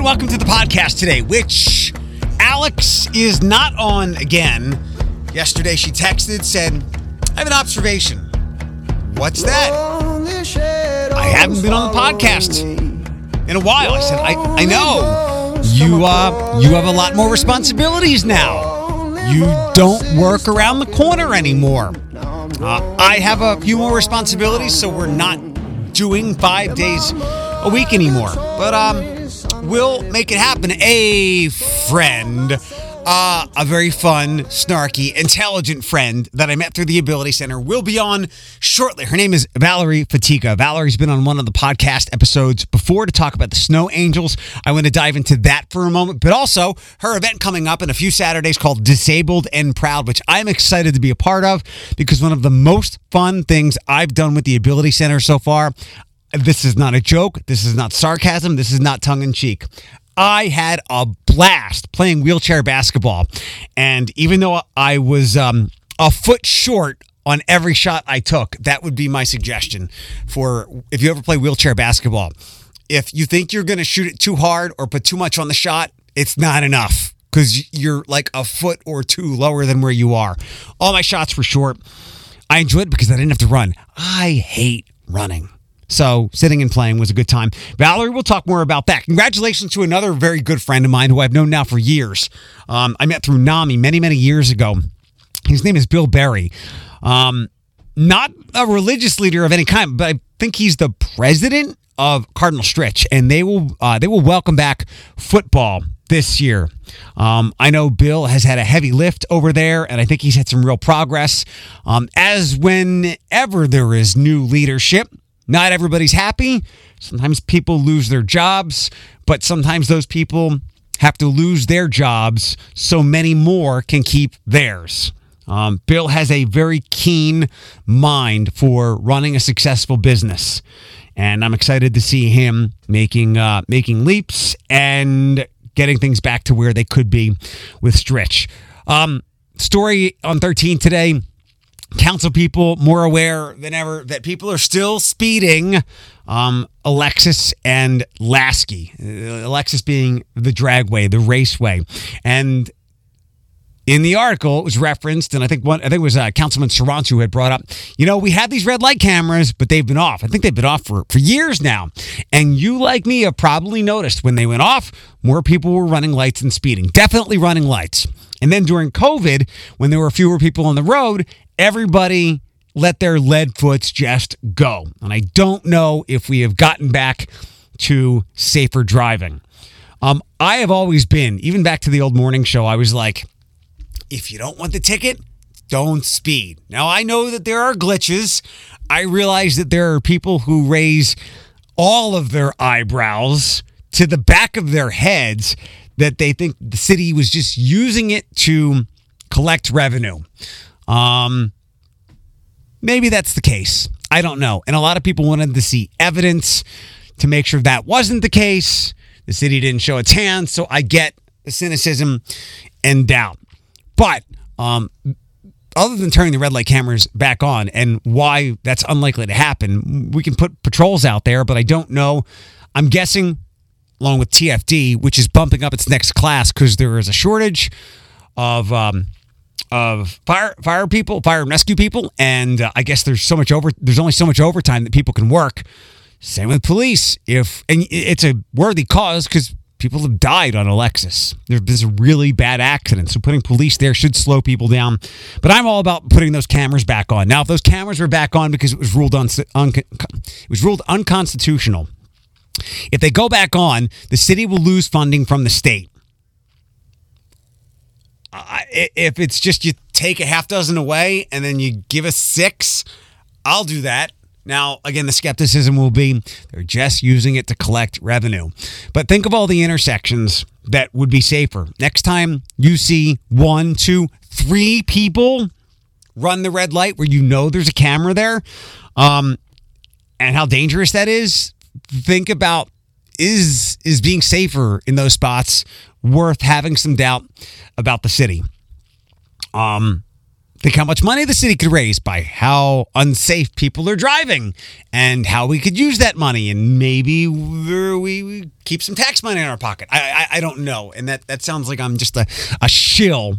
right, welcome to the podcast today, which Alex is not on again. Yesterday she texted, said, I have an observation. What's that? I haven't been on the podcast in a while. I said, I, I know. You uh you have a lot more responsibilities now. You don't work around the corner anymore. Uh, I have a few more responsibilities, so we're not doing five days a week anymore. But um, we'll make it happen. A friend, uh, a very fun, snarky, intelligent friend that I met through the Ability Center will be on shortly. Her name is Valerie Fatica. Valerie's been on one of the podcast episodes before to talk about the Snow Angels. I want to dive into that for a moment, but also her event coming up in a few Saturdays called Disabled and Proud, which I'm excited to be a part of because one of the most fun things I've done with the Ability Center so far. This is not a joke. This is not sarcasm. This is not tongue in cheek. I had a blast playing wheelchair basketball. And even though I was um, a foot short on every shot I took, that would be my suggestion for if you ever play wheelchair basketball. If you think you're going to shoot it too hard or put too much on the shot, it's not enough because you're like a foot or two lower than where you are. All my shots were short. I enjoyed it because I didn't have to run. I hate running. So sitting and playing was a good time. Valerie we'll talk more about that. Congratulations to another very good friend of mine who I've known now for years. Um, I met through NAMI many, many years ago. His name is Bill Berry. Um, not a religious leader of any kind, but I think he's the president of Cardinal Stritch, and they will uh, they will welcome back football this year. Um, I know Bill has had a heavy lift over there, and I think he's had some real progress. Um, as whenever there is new leadership, not everybody's happy. Sometimes people lose their jobs, but sometimes those people have to lose their jobs so many more can keep theirs. Um, Bill has a very keen mind for running a successful business, and I'm excited to see him making uh, making leaps and getting things back to where they could be with Stritch. Um, story on 13 today council people more aware than ever that people are still speeding. Um, Alexis and Laskey, uh, Alexis being the dragway, the raceway, and in the article it was referenced, and I think one, I think it was uh, Councilman Sarantou who had brought up, you know, we have these red light cameras, but they've been off. I think they've been off for, for years now. And you, like me, have probably noticed when they went off, more people were running lights and speeding. Definitely running lights. And then during COVID, when there were fewer people on the road, everybody let their lead foots just go. And I don't know if we have gotten back to safer driving. Um, I have always been, even back to the old morning show, I was like, if you don't want the ticket, don't speed. Now, I know that there are glitches. I realize that there are people who raise all of their eyebrows to the back of their heads that they think the city was just using it to collect revenue. Um, maybe that's the case. I don't know. And a lot of people wanted to see evidence to make sure that wasn't the case. The city didn't show its hand, so I get the cynicism and doubt. But um, other than turning the red light cameras back on and why that's unlikely to happen, we can put patrols out there, but I don't know. I'm guessing, along with TFD, which is bumping up its next class because there is a shortage of um, of fire fire people, fire and rescue people, and uh, I guess there's so much over there's only so much overtime that people can work. Same with police. If and it's a worthy cause because people have died on Alexis. There's been really bad accident, so putting police there should slow people down. But I'm all about putting those cameras back on. Now, if those cameras were back on because it was ruled un, un, it was ruled unconstitutional, if they go back on, the city will lose funding from the state if it's just you take a half dozen away and then you give us six, I'll do that. Now, again, the skepticism will be they're just using it to collect revenue. But think of all the intersections that would be safer. Next time you see one, two, three people run the red light where you know there's a camera there, um, and how dangerous that is, think about is is being safer in those spots worth having some doubt about the city. Um, Think how much money the city could raise by how unsafe people are driving and how we could use that money and maybe we, keep some tax money in our pocket. I, I, I don't know. And that, that sounds like I'm just a, a shill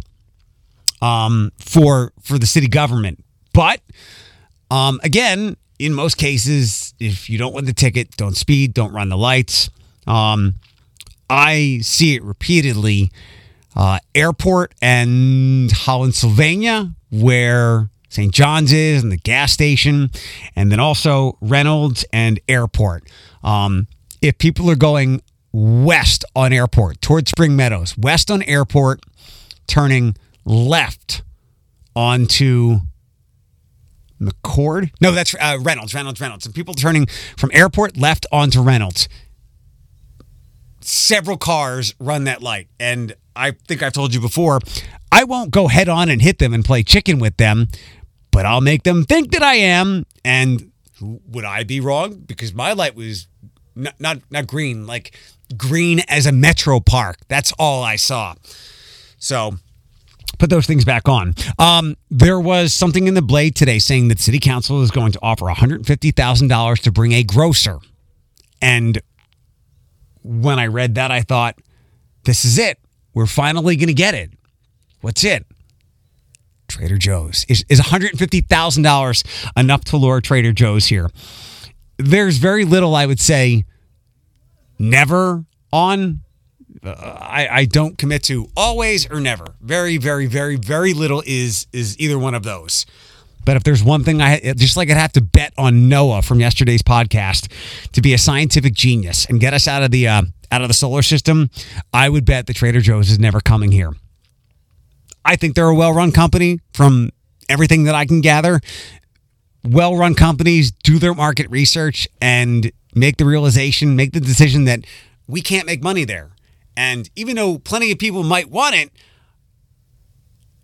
um, for for the city government. But um, again, in most cases, if you don't win the ticket, don't speed, don't run the lights. Um, I see it repeatedly. Uh, airport and Holland, Sylvania, where St. John's is, and the gas station, and then also Reynolds and Airport. Um, if people are going west on Airport towards Spring Meadows, west on Airport, turning left onto McCord. No, that's uh, Reynolds, Reynolds, Reynolds. And people turning from airport left onto Reynolds. Several cars run that light. And I think I've told you before, I won't go head on and hit them and play chicken with them, but I'll make them think that I am. And would I be wrong? Because my light was not, not, not green, like green as a metro park. That's all I saw. So put those things back on. Um, there was something in the Blade today saying that city council is going to offer $150,000 to bring a grocer. And when I read that, I thought, this is it. We're finally going to get it. What's it? Trader Joe's. Is, is $150,000 enough to lure Trader Joe's here? There's very little, I would say, never on uh, I, I don't commit to always or never. Very, very, very, very little is is either one of those. But if there's one thing I just like I'd have to bet on Noah from yesterday's podcast to be a scientific genius and get us out of the uh, out of the solar system, I would bet that Trader Joe's is never coming here. I think they're a well-run company from everything that I can gather. Well-run companies do their market research and make the realization, make the decision that we can't make money there. And even though plenty of people might want it,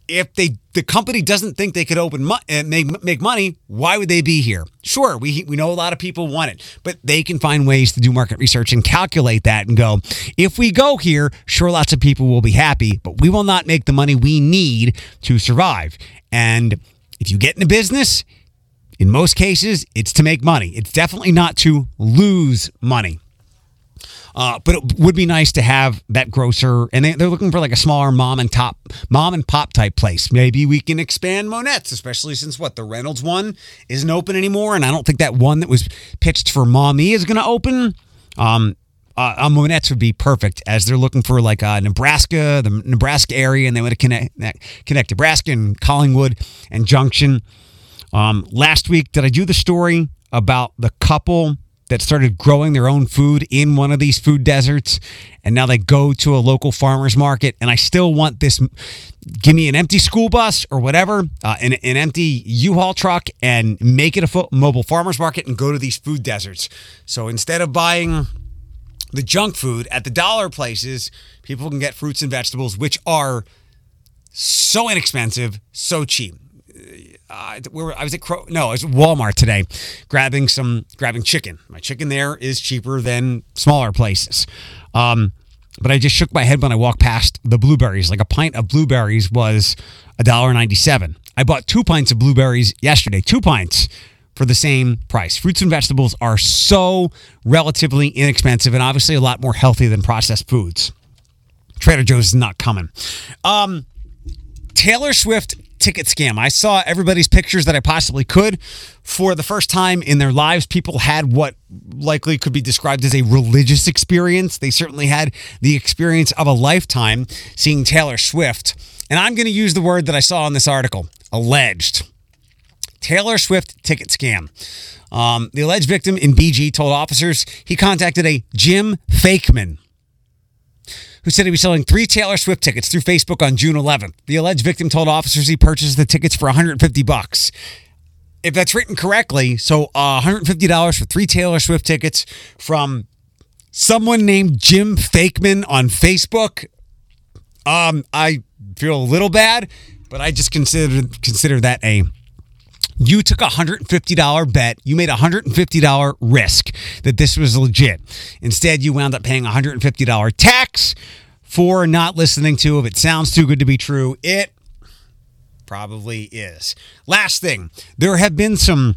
if they the company doesn't think they could open mo- and uh, make make money, why would they be here? Sure, we we know a lot of people want it, but they can find ways to do market research and calculate that and go, if we go here, sure lots of people will be happy, but we will not make the money we need to survive. And if you get in a business, in most cases, it's to make money. It's definitely not to lose money. Uh, but it would be nice to have that grocer, and they, are looking for like a smaller mom and top, mom and pop type place. Maybe we can expand Monnette's, especially since what the Reynolds one isn't open anymore, and I don't think that one that was pitched for Maumee is going to open. Um, uh, Monnette's would be perfect as they're looking for like uh, Nebraska, the Nebraska area, and they want to connect connect Nebraska and Collingwood and Junction. Um, last week, did I do the story about the couple that started growing their own food in one of these food deserts and now they go to a local farmers market and i still want this give me an empty school bus or whatever uh, an, an empty u-haul truck and make it a fo- mobile farmers market and go to these food deserts. So instead of buying the junk food at the dollar places people can get fruits and vegetables which are so inexpensive so cheap uh, where I was at Cro- no, I was at Walmart today, grabbing some grabbing chicken. My chicken there is cheaper than smaller places. Um, but I just shook my head when I walked past the blueberries. Like a pint of blueberries was $1.97. I bought two pints of blueberries yesterday, two pints for the same price. Fruits and vegetables are so relatively inexpensive and obviously a lot more healthy than processed foods. Trader Joe's is not coming. Um, Taylor Swift ticket scam. I saw everybody's pictures that I possibly could. For the first time in their lives, people had what likely could be described as a religious experience. They certainly had the experience of a lifetime seeing Taylor Swift. And I'm going to use the word that I saw in this article alleged. Taylor Swift ticket scam. Um, the alleged victim in BG told officers he contacted a Jim Fakeman who said he was selling three Taylor Swift tickets through Facebook on June 11th. The alleged victim told officers he purchased the tickets for 150 bucks. If that's written correctly, so uh, $150 for three Taylor Swift tickets from someone named Jim Fakeman on Facebook. Um, I feel a little bad, but I just consider consider that a you took a $150 bet. You made a $150 risk that this was legit. Instead, you wound up paying a $150 tax for not listening to if it sounds too good to be true. It Probably is. Last thing, there have been some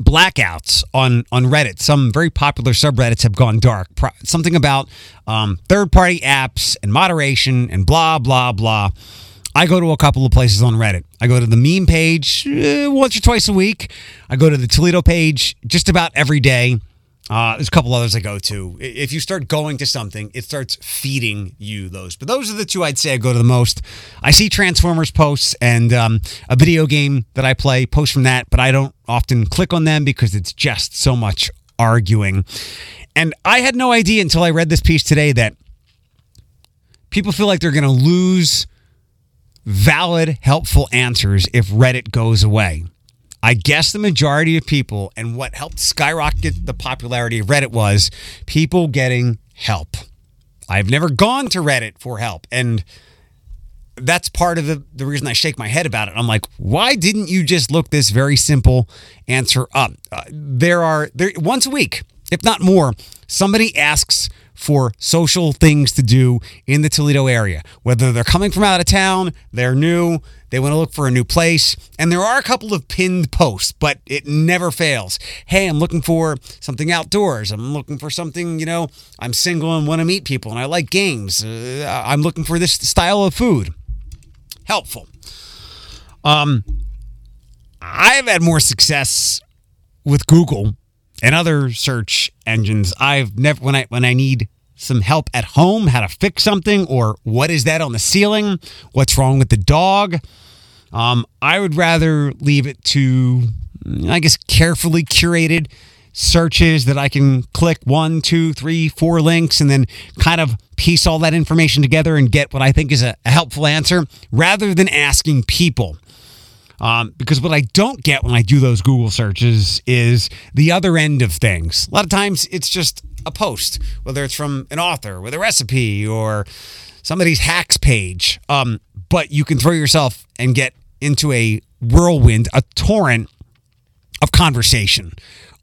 blackouts on on Reddit. Some very popular subreddits have gone dark. Pro- something about um, third party apps and moderation and blah blah blah. I go to a couple of places on Reddit. I go to the meme page uh, once or twice a week. I go to the Toledo page just about every day. Uh, there's a couple others I go to. If you start going to something, it starts feeding you those. But those are the two I'd say I go to the most. I see Transformers posts and um, a video game that I play posts from that, but I don't often click on them because it's just so much arguing. And I had no idea until I read this piece today that people feel like they're going to lose valid, helpful answers if Reddit goes away. I guess the majority of people, and what helped skyrocket the popularity of Reddit was people getting help. I've never gone to Reddit for help. And that's part of the, the reason I shake my head about it. I'm like, why didn't you just look this very simple answer up? Uh, there are there once a week, if not more, somebody asks for social things to do in the Toledo area. Whether they're coming from out of town, they're new, they want to look for a new place, and there are a couple of pinned posts, but it never fails. Hey, I'm looking for something outdoors. I'm looking for something, you know, I'm single and want to meet people and I like games. Uh, I'm looking for this style of food helpful. Um, I've had more success with Google and other search engines. I've never when I when I need some help at home, how to fix something, or what is that on the ceiling? What's wrong with the dog? Um, I would rather leave it to, I guess, carefully curated searches that I can click one, two, three, four links and then kind of piece all that information together and get what I think is a, a helpful answer rather than asking people. Um, because what I don't get when I do those Google searches is the other end of things. A lot of times it's just a post, whether it's from an author with a recipe or somebody's hacks page. Um, but you can throw yourself and get into a whirlwind, a torrent of conversation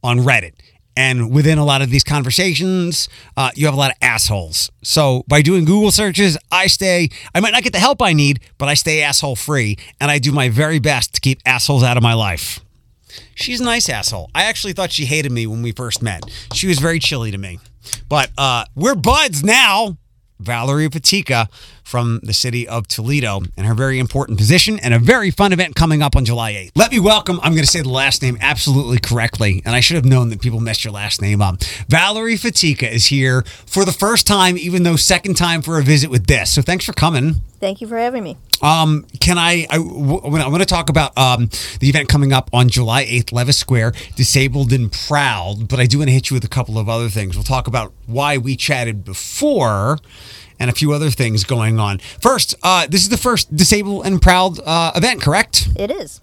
on Reddit. And within a lot of these conversations, uh, you have a lot of assholes. So by doing Google searches, I stay, I might not get the help I need, but I stay asshole free. And I do my very best to keep assholes out of my life. She's a nice asshole. I actually thought she hated me when we first met. She was very chilly to me. But uh, we're buds now. Valerie Patika from the city of Toledo and her very important position and a very fun event coming up on July 8th. Let me welcome, I'm going to say the last name absolutely correctly, and I should have known that people messed your last name up. Valerie Fatica is here for the first time, even though second time for a visit with this. So thanks for coming. Thank you for having me. Um, can I? I w- I'm going to talk about um, the event coming up on July 8th, Levis Square, Disabled and Proud. But I do want to hit you with a couple of other things. We'll talk about why we chatted before, and a few other things going on. First, uh, this is the first Disabled and Proud uh, event, correct? It is.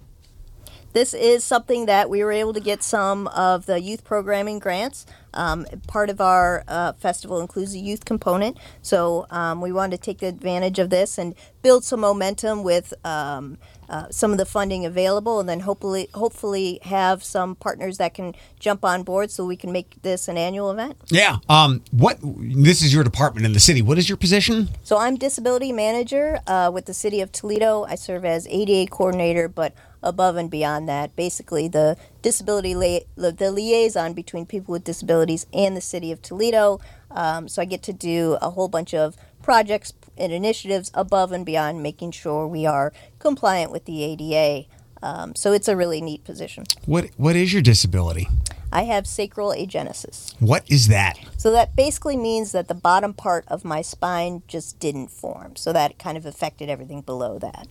This is something that we were able to get some of the youth programming grants. Um, part of our uh, festival includes a youth component, so um, we wanted to take advantage of this and build some momentum with um, uh, some of the funding available, and then hopefully, hopefully have some partners that can jump on board so we can make this an annual event. Yeah. Um, what? This is your department in the city. What is your position? So I'm disability manager uh, with the city of Toledo. I serve as ADA coordinator, but above and beyond that, basically the disability li- the liaison between people with disabilities and the city of Toledo. Um, so I get to do a whole bunch of projects and initiatives above and beyond making sure we are compliant with the ADA. Um, so it's a really neat position. What What is your disability? I have sacral agenesis. What is that? So that basically means that the bottom part of my spine just didn't form. So that kind of affected everything below that.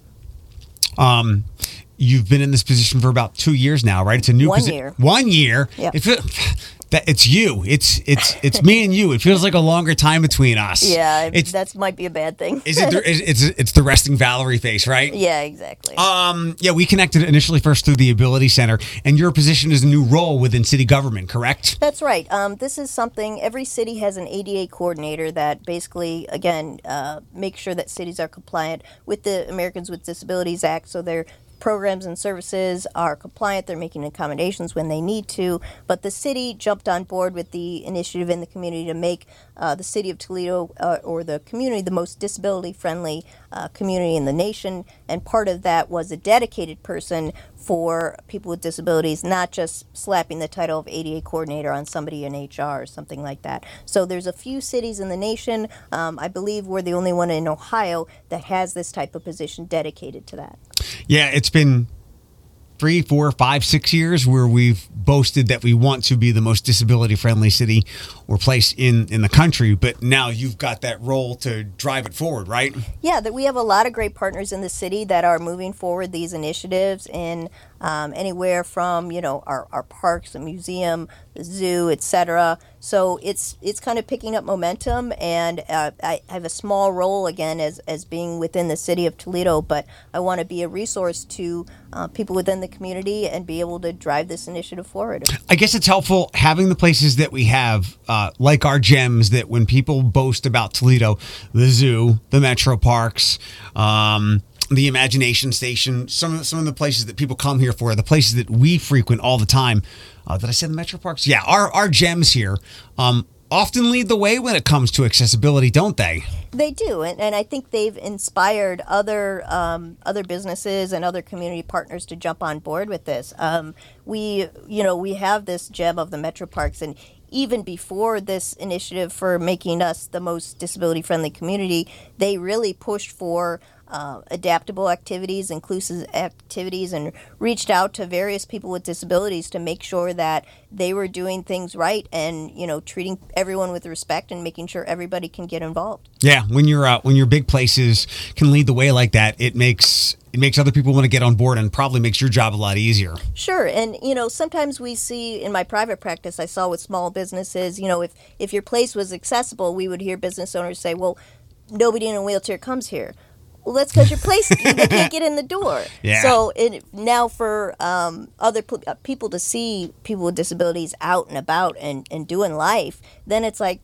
Um, you've been in this position for about two years now, right? It's a new One posi- year. One year. Yep. It feel- that it's you. It's it's it's me and you. It feels like a longer time between us. Yeah, that might be a bad thing. is it the, it's it's the resting Valerie face, right? yeah, exactly. Um, yeah, we connected initially first through the Ability Center, and your position is a new role within city government, correct? That's right. Um, this is something every city has an ADA coordinator that basically, again, uh, makes sure that cities are compliant with the Americans with Disabilities Act. So they're programs and services are compliant. They're making accommodations when they need to. But the city jumped on board with the initiative in the community to make uh, the city of Toledo uh, or the community the most disability friendly uh, community in the nation. And part of that was a dedicated person for people with disabilities, not just slapping the title of ADA coordinator on somebody in HR or something like that. So there's a few cities in the nation. Um, I believe we're the only one in Ohio that has this type of position dedicated to that. Yeah, it's been three, four, five, six years where we've boasted that we want to be the most disability friendly city or place in, in the country. But now you've got that role to drive it forward, right? Yeah, that we have a lot of great partners in the city that are moving forward these initiatives in um, anywhere from you know our, our parks, the museum, the zoo, etc. So it's it's kind of picking up momentum, and uh, I have a small role again as as being within the city of Toledo, but I want to be a resource to uh, people within the community and be able to drive this initiative forward. I guess it's helpful having the places that we have, uh, like our gems, that when people boast about Toledo, the zoo, the metro parks. Um, the Imagination Station, some of some of the places that people come here for, the places that we frequent all the time. Uh, did I say the metro parks? Yeah, our our gems here um, often lead the way when it comes to accessibility, don't they? They do, and, and I think they've inspired other um, other businesses and other community partners to jump on board with this. Um, we, you know, we have this gem of the metro parks, and even before this initiative for making us the most disability friendly community, they really pushed for uh, adaptable activities, inclusive activities, and reached out to various people with disabilities to make sure that they were doing things right and you know treating everyone with respect and making sure everybody can get involved. Yeah, when you're uh, when your big places can lead the way like that, it makes it makes other people want to get on board and probably makes your job a lot easier. Sure, and you know sometimes we see in my private practice, I saw with small businesses, you know, if if your place was accessible, we would hear business owners say, "Well, nobody in a wheelchair comes here." Well, that's because your place they can't get in the door. Yeah. So it, now for um, other uh, people to see people with disabilities out and about and, and doing life, then it's like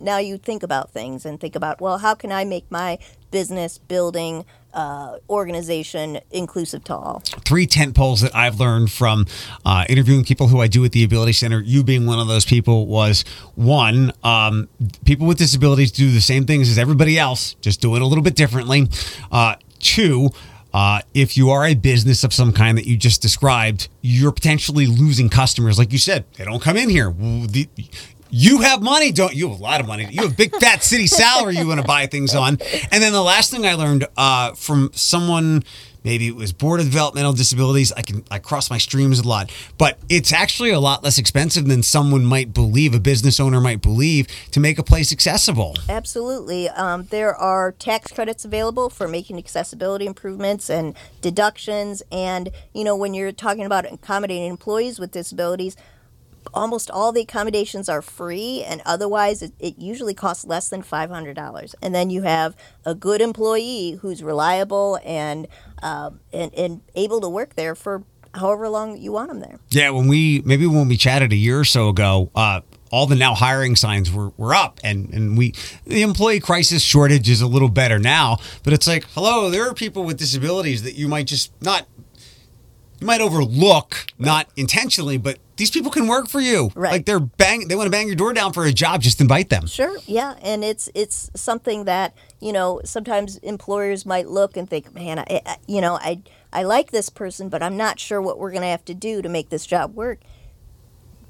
now you think about things and think about well, how can I make my business building uh, organization inclusive to all. Three tent poles that I've learned from uh, interviewing people who I do at the Ability Center, you being one of those people, was one, um, people with disabilities do the same things as everybody else, just do it a little bit differently. Uh, two, uh, if you are a business of some kind that you just described, you're potentially losing customers. Like you said, they don't come in here. You have money, don't you? Have a lot of money. You have big fat city salary you want to buy things on. And then the last thing I learned uh, from someone, maybe it was Board of Developmental Disabilities. I can I cross my streams a lot, but it's actually a lot less expensive than someone might believe. A business owner might believe to make a place accessible. Absolutely, um, there are tax credits available for making accessibility improvements and deductions. And you know when you're talking about accommodating employees with disabilities almost all the accommodations are free and otherwise it, it, usually costs less than $500 and then you have a good employee who's reliable and, uh, and, and able to work there for however long you want them there. Yeah when we maybe when we chatted a year or so ago uh, all the now hiring signs were, were up and, and we the employee crisis shortage is a little better now but it's like hello there are people with disabilities that you might just not you might overlook not intentionally but these people can work for you. Right. Like they're bang they want to bang your door down for a job, just invite them. Sure. Yeah, and it's it's something that, you know, sometimes employers might look and think, "Man, I, I you know, I I like this person, but I'm not sure what we're going to have to do to make this job work."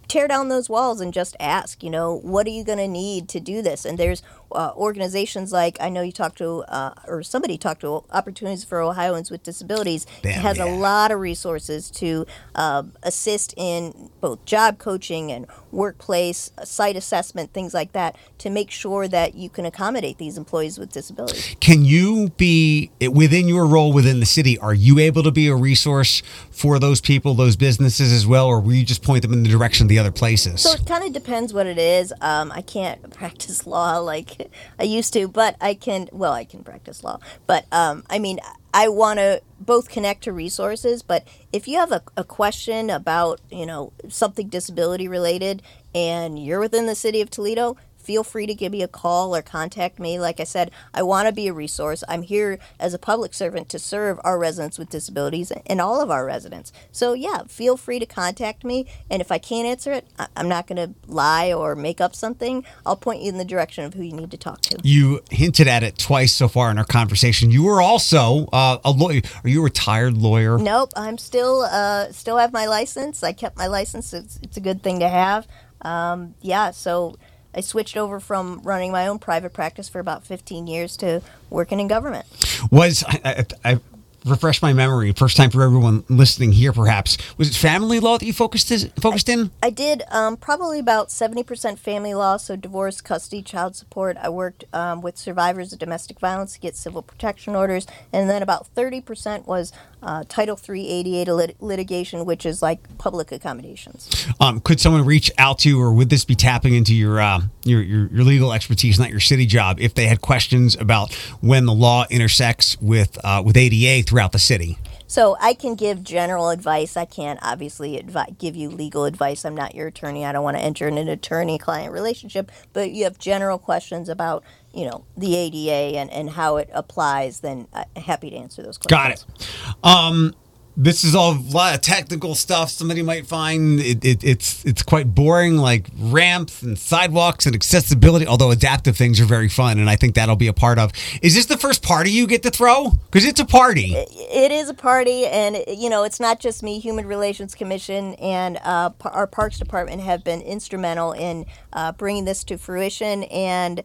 Tear down those walls and just ask, you know, what are you going to need to do this? And there's uh, organizations like I know you talked to, uh, or somebody talked to Opportunities for Ohioans with Disabilities. Damn, has yeah. a lot of resources to uh, assist in both job coaching and workplace site assessment, things like that, to make sure that you can accommodate these employees with disabilities. Can you be within your role within the city? Are you able to be a resource for those people, those businesses as well, or will you just point them in the direction of the other places? So it kind of depends what it is. Um, I can't practice law like I used to, but I can. Well, I can practice law, but um, I mean, I want to both connect to resources. But if you have a, a question about you know something disability related and you're within the city of Toledo, feel free to give me a call or contact me. Like I said, I want to be a resource. I'm here as a public servant to serve our residents with disabilities and all of our residents. So, yeah, feel free to contact me. And if I can't answer it, I'm not going to lie or make up something. I'll point you in the direction of who you need to talk to. You hinted at it twice so far in our conversation. You were also uh, a lawyer. Are you a retired lawyer? Nope, I'm still uh, still have my license. I kept my license. It's, it's a good thing to have. Um, yeah, so I switched over from running my own private practice for about 15 years to working in government. Was I, I, I refresh my memory. First time for everyone listening here, perhaps was it family law that you focused focused in? I did um, probably about seventy percent family law, so divorce, custody, child support. I worked um, with survivors of domestic violence to get civil protection orders, and then about thirty percent was uh, Title III ADA lit- litigation, which is like public accommodations. Um, could someone reach out to you, or would this be tapping into your, uh, your, your your legal expertise, not your city job, if they had questions about when the law intersects with uh, with ADA throughout the city? So I can give general advice. I can't obviously advi- give you legal advice. I'm not your attorney. I don't want to enter in an attorney-client relationship. But you have general questions about, you know, the ADA and, and how it applies. Then I'm happy to answer those questions. Got it. Um, this is all a lot of technical stuff. Somebody might find it, it, it's it's quite boring, like ramps and sidewalks and accessibility. Although adaptive things are very fun, and I think that'll be a part of. Is this the first party you get to throw? Because it's a party. It is a party, and you know it's not just me. Human Relations Commission and uh, our Parks Department have been instrumental in uh, bringing this to fruition and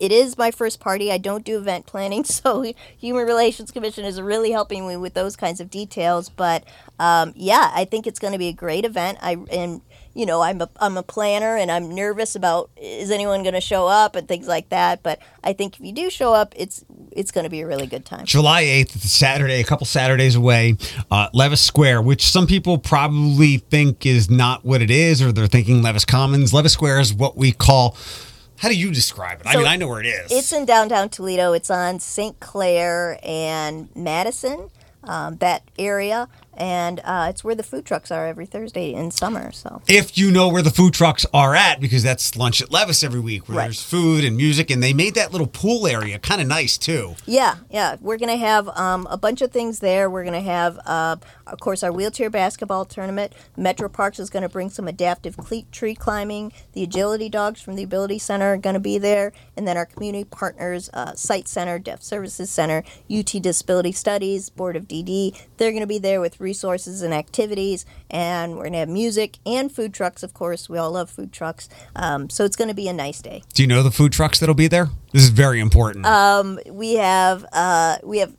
it is my first party. I don't do event planning, so Human Relations Commission is really helping me with those kinds of details. But um, yeah, I think it's going to be a great event. I and you know I'm a I'm a planner and I'm nervous about is anyone going to show up and things like that. But I think if you do show up, it's it's going to be a really good time. July eighth, Saturday, a couple Saturdays away, uh, Levis Square, which some people probably think is not what it is, or they're thinking Levis Commons. Levis Square is what we call how do you describe it? So I mean, I know where it is. It's in downtown Toledo. It's on St. Clair and Madison, um, that area and uh, it's where the food trucks are every Thursday in summer. So if you know where the food trucks are at, because that's lunch at Levis every week, where right. there's food and music, and they made that little pool area kind of nice too. Yeah, yeah, we're gonna have um, a bunch of things there. We're gonna have, uh, of course, our wheelchair basketball tournament. Metro Parks is gonna bring some adaptive tree climbing. The agility dogs from the Ability Center are gonna be there, and then our community partners, uh, Sight Center, Deaf Services Center, UT Disability Studies, Board of DD, they're gonna be there with resources and activities. And we're going to have music and food trucks, of course. We all love food trucks. Um, so it's going to be a nice day. Do you know the food trucks that'll be there? This is very important. Um, we have uh, we have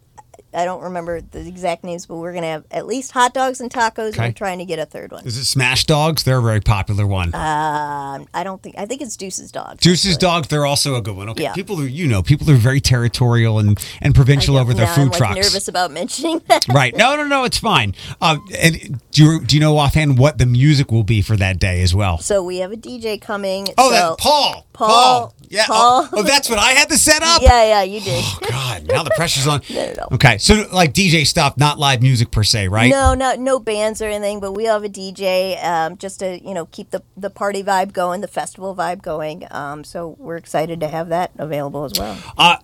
I don't remember the exact names, but we're gonna have at least hot dogs and tacos. Okay. And we're trying to get a third one. Is it Smash Dogs? They're a very popular one. Uh, I don't think. I think it's Deuce's Dogs. Deuce's Dogs. They're also a good one. Okay. Yeah. People are you know people are very territorial and and provincial over their food I'm, trucks. nervous about mentioning that. Right. No, no, no. It's fine. Uh, and do you do you know offhand what the music will be for that day as well? So we have a DJ coming. Oh, so that Paul. Paul. Paul. Yeah. Paul. Oh, oh, that's what I had to set up. Yeah, yeah, you did. Oh, God, now the pressure's on. no, no, no. Okay, so like DJ stuff, not live music per se, right? No, no, no bands or anything, but we have a DJ um, just to you know keep the the party vibe going, the festival vibe going. Um, so we're excited to have that available as well. Uh,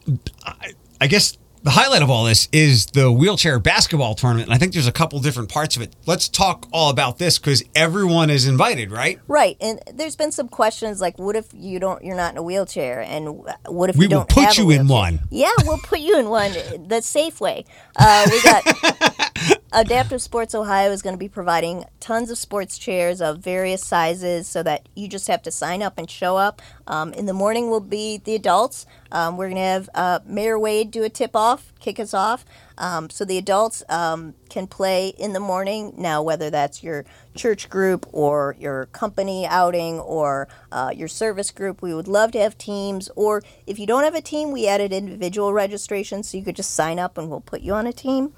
I, I guess the highlight of all this is the wheelchair basketball tournament. And I think there's a couple different parts of it. Let's talk all about this because everyone is invited, right? Right. And there's been some questions like, what if you don't, you're not in a wheelchair? And what if we you don't will put you in one? Yeah, we'll put you in one the safe way. Uh, we got Adaptive Sports Ohio is going to be providing tons of sports chairs of various sizes so that you just have to sign up and show up. Um, in the morning will be the adults. Um, we're going to have uh, Mayor Wade do a tip off, kick us off. Um, so the adults um, can play in the morning. Now, whether that's your church group or your company outing or uh, your service group, we would love to have teams. Or if you don't have a team, we added individual registration so you could just sign up and we'll put you on a team.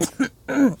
and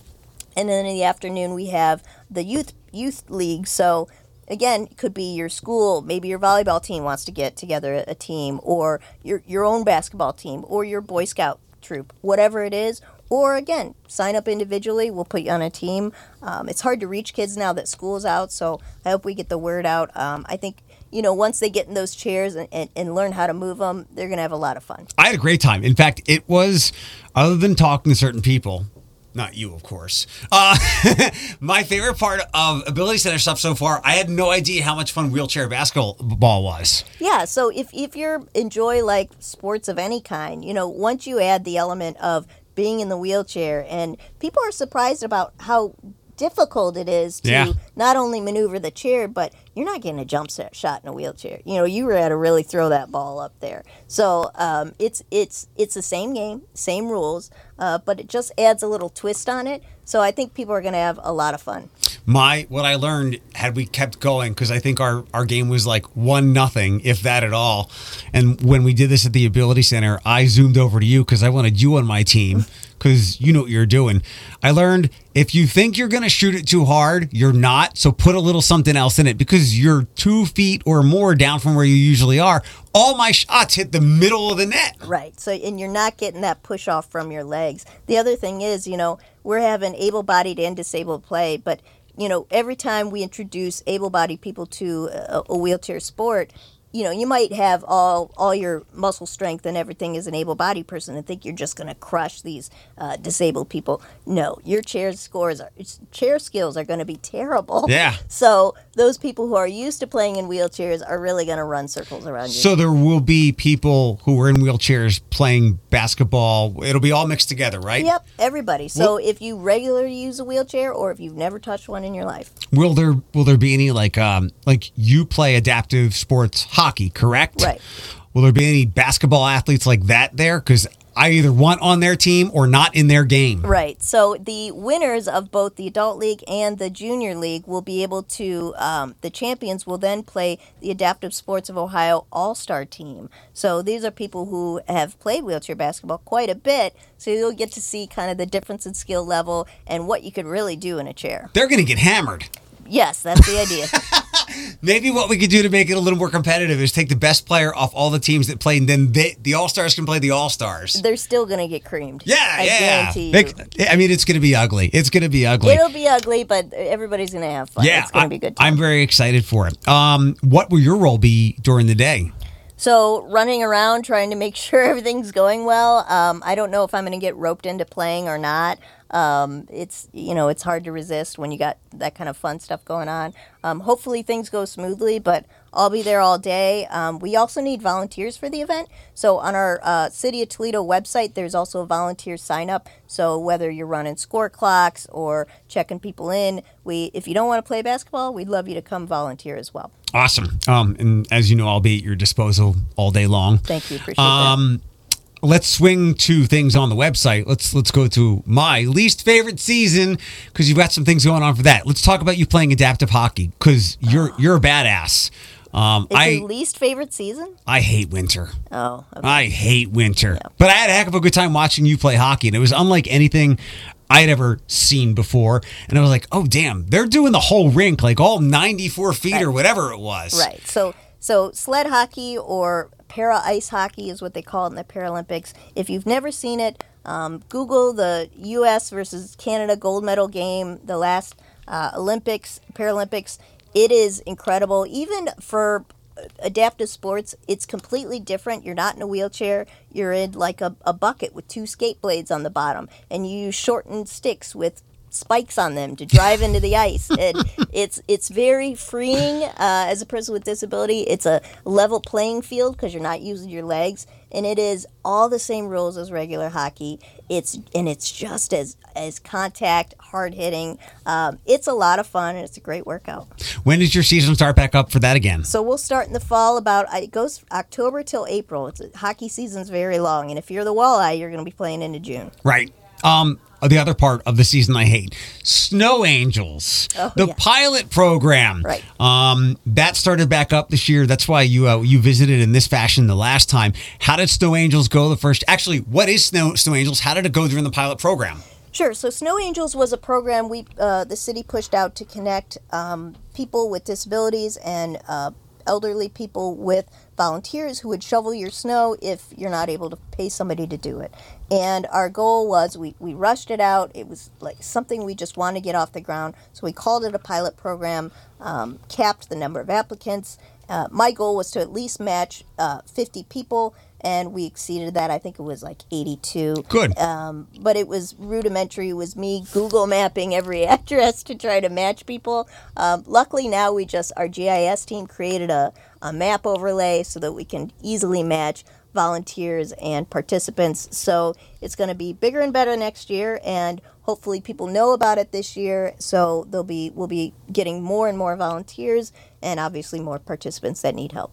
then in the afternoon we have the youth youth league. So again, it could be your school, maybe your volleyball team wants to get together a team, or your your own basketball team, or your Boy Scout troop, whatever it is. Or again, sign up individually. We'll put you on a team. Um, it's hard to reach kids now that school's out, so I hope we get the word out. Um, I think you know, once they get in those chairs and, and, and learn how to move them, they're going to have a lot of fun. I had a great time. In fact, it was, other than talking to certain people, not you, of course. Uh, my favorite part of Ability Center stuff so far, I had no idea how much fun wheelchair basketball was. Yeah, so if, if you enjoy like sports of any kind, you know, once you add the element of being in the wheelchair, and people are surprised about how difficult it is to Yeah. not only maneuver the chair, but you're not getting a jump set shot in a wheelchair. You know, you were able to really throw that ball up there. So um, it's it's it's the same game, same rules, uh, but it just adds a little twist on it. So I think people are going to have a lot of fun. My what I learned had we kept going because I think our our game was like one nothing, if that at all. And when we did this at the Ability Center, I zoomed over to you because I wanted you on my team because you know what you're doing. I learned if you think you're going to shoot it too hard, you're not. So put a little something else in it because you're two feet or more down from where you usually are. All my shots hit the middle of the net. Right. So, and you're not getting that push off from your legs. The other thing is, you know, we're having able bodied and disabled play, but, you know, every time we introduce able bodied people to a, a wheelchair sport, you know, you might have all all your muscle strength and everything as an able-bodied person and think you're just going to crush these uh, disabled people. No, your chair scores are chair skills are going to be terrible. Yeah. So those people who are used to playing in wheelchairs are really going to run circles around you. So there will be people who are in wheelchairs playing basketball. It'll be all mixed together, right? Yep, everybody. So if you regularly use a wheelchair or if you've never touched one in your life, Will there will there be any like um like you play adaptive sports hockey, correct? Right. Will there be any basketball athletes like that there? Because I either want on their team or not in their game. right. So the winners of both the adult league and the junior league will be able to. Um, the champions will then play the Adaptive Sports of Ohio All Star team. So these are people who have played wheelchair basketball quite a bit. So you'll get to see kind of the difference in skill level and what you could really do in a chair. They're gonna get hammered. Yes, that's the idea. Maybe what we could do to make it a little more competitive is take the best player off all the teams that played, and then they, the all stars can play the all stars. They're still going to get creamed. Yeah, I yeah. guarantee you. I mean, it's gonna be ugly. It's gonna be ugly. It'll be ugly, but everybody's going to have fun. yeah, it's going to be good. Time. I'm very excited for it. Um, what will your role be during the day? So running around trying to make sure everything's going well. Um, I don't know if I'm going to get roped into playing or not. Um, it's you know it's hard to resist when you got that kind of fun stuff going on. Um, hopefully things go smoothly, but I'll be there all day. Um, we also need volunteers for the event. So on our uh, City of Toledo website, there's also a volunteer sign up. So whether you're running score clocks or checking people in, we if you don't want to play basketball, we'd love you to come volunteer as well. Awesome. Um, and as you know, I'll be at your disposal all day long. Thank you, appreciate that. Let's swing to things on the website. Let's let's go to my least favorite season because you've got some things going on for that. Let's talk about you playing adaptive hockey because you're you're a badass. Um, It's I your least favorite season? I hate winter. Oh, okay. I hate winter. But I had a heck of a good time watching you play hockey, and it was unlike anything I had ever seen before. And I was like, oh damn, they're doing the whole rink, like all 94 feet or whatever it was. Right. So so sled hockey or para ice hockey is what they call it in the Paralympics. If you've never seen it, um, Google the U.S. versus Canada gold medal game, the last uh, Olympics, Paralympics. It is incredible. Even for adaptive sports, it's completely different. You're not in a wheelchair. You're in like a, a bucket with two skate blades on the bottom, and you use shortened sticks with spikes on them to drive into the ice. And it's it's very freeing uh, as a person with disability. It's a level playing field because you're not using your legs, and it is all the same rules as regular hockey. It's and it's just as as contact, hard hitting. Um, it's a lot of fun and it's a great workout. When does your season start back up for that again? So we'll start in the fall. About it goes October till April. It's hockey season's very long, and if you're the Walleye, you're going to be playing into June. Right. Um, the other part of the season I hate Snow Angels, Oh, the yeah. pilot program. Right. Um, that started back up this year. That's why you uh, you visited in this fashion the last time. How did Snow Angels go the first? Actually, what is Snow Snow Angels? How did it go during the pilot program? Sure. So Snow Angels was a program we uh, the city pushed out to connect um, people with disabilities and uh, elderly people with volunteers who would shovel your snow if you're not able to pay somebody to do it. And our goal was we, we rushed it out. It was like something we just wanted to get off the ground. So we called it a pilot program, um, capped the number of applicants. Uh, my goal was to at least match uh, 50 people, and we exceeded that. I think it was like 82. Good. Um, but it was rudimentary. It was me Google mapping every address to try to match people. Um, luckily, now we just, our GIS team created a, a map overlay so that we can easily match volunteers and participants. So it's going to be bigger and better next year, and hopefully people know about it this year. So they'll be we'll be getting more and more volunteers, and obviously more participants that need help.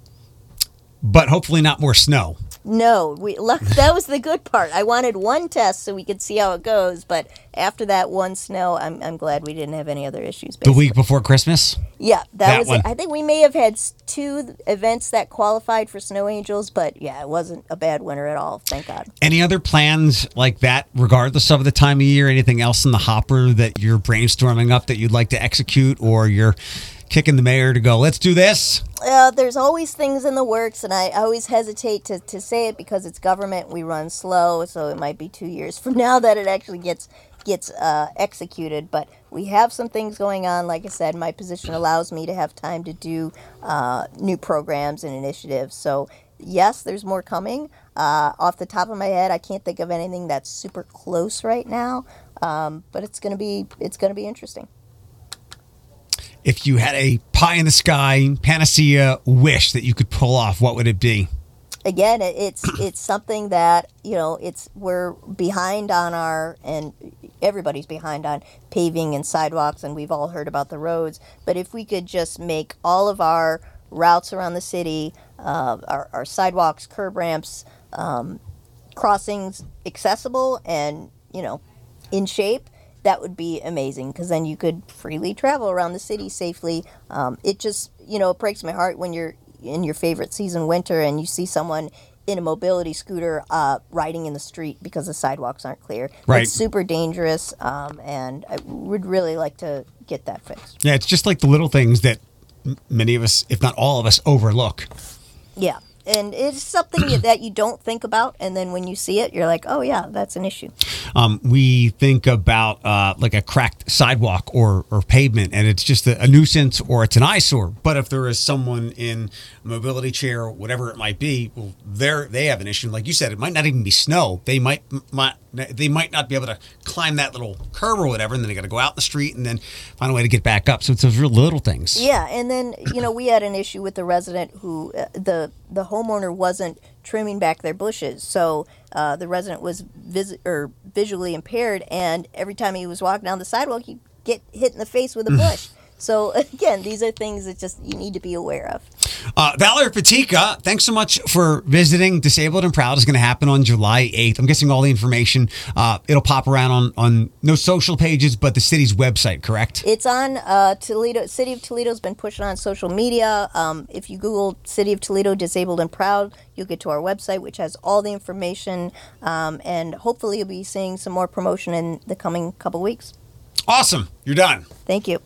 But hopefully not more snow. No, we luck, that was the good part. I wanted one test so we could see how it goes, but after that one snow, I'm, I'm glad we didn't have any other issues. The week before Christmas. Yeah, that, That was. one. It. I think we may have had two events that qualified for snow angels, but yeah, it wasn't a bad winter at all. Thank God. Any other plans like that, regardless of the time of year? Anything else in the hopper that you're brainstorming up that you'd like to execute, or you're kicking the mayor to go, let's do this? Uh, there's always things in the works, and I always hesitate to, to say it because it's government. We run slow, so it might be two years from now that it actually gets gets uh, executed. But we have some things going on. Like I said, my position allows me to have time to do uh, new programs and initiatives. So yes, there's more coming. Uh, off the top of my head, I can't think of anything that's super close right now. Um, but it's gonna be it's gonna be interesting. If you had a pie in the sky panacea wish that you could pull off, what would it be? again it's it's something that you know it's we're behind on our and everybody's behind on paving and sidewalks and we've all heard about the roads but if we could just make all of our routes around the city uh, our, our sidewalks curb ramps um, crossings accessible and you know in shape that would be amazing because then you could freely travel around the city safely um, it just you know it breaks my heart when you're in your favorite season winter and you see someone in a mobility scooter uh, riding in the street because the sidewalks aren't clear Right. it's super dangerous um, and i would really like to get that fixed Yeah, it's just like the little things that m- many of us, if not all of us, overlook. yeah and it's something that you don't think about and then when you see it you're like oh yeah that's an issue Um, we think about uh, like a cracked sidewalk or, or pavement, and it's just a, a nuisance or it's an eyesore. But if there is someone in a mobility chair whatever it might be, well, they're they have an issue. Like you said, it might not even be snow. They might, might they might not be able to climb that little curb or whatever, and then they got to go out in the street and then find a way to get back up. So it's those real little things. Yeah, and then you know we had an issue with the resident who uh, the the homeowner wasn't trimming back their bushes, so uh, the resident was vis- or visually impaired, and every time he was walking down the sidewalk, he'd get hit in the face with a bush. So again, these are things that just you need to be aware of. Uh, Valerie Fatica, thanks so much for visiting. Disabled and Proud is going to happen on July 8th. I'm guessing all the information, uh, it'll pop around on, on no social pages, but the city's website, correct? It's on uh, Toledo. City of Toledo's been pushing on social media. Um, if you Google City of Toledo Disabled and Proud, you'll get to our website, which has all the information. Um, and hopefully, you'll be seeing some more promotion in the coming couple weeks. Awesome. You're done. Thank you.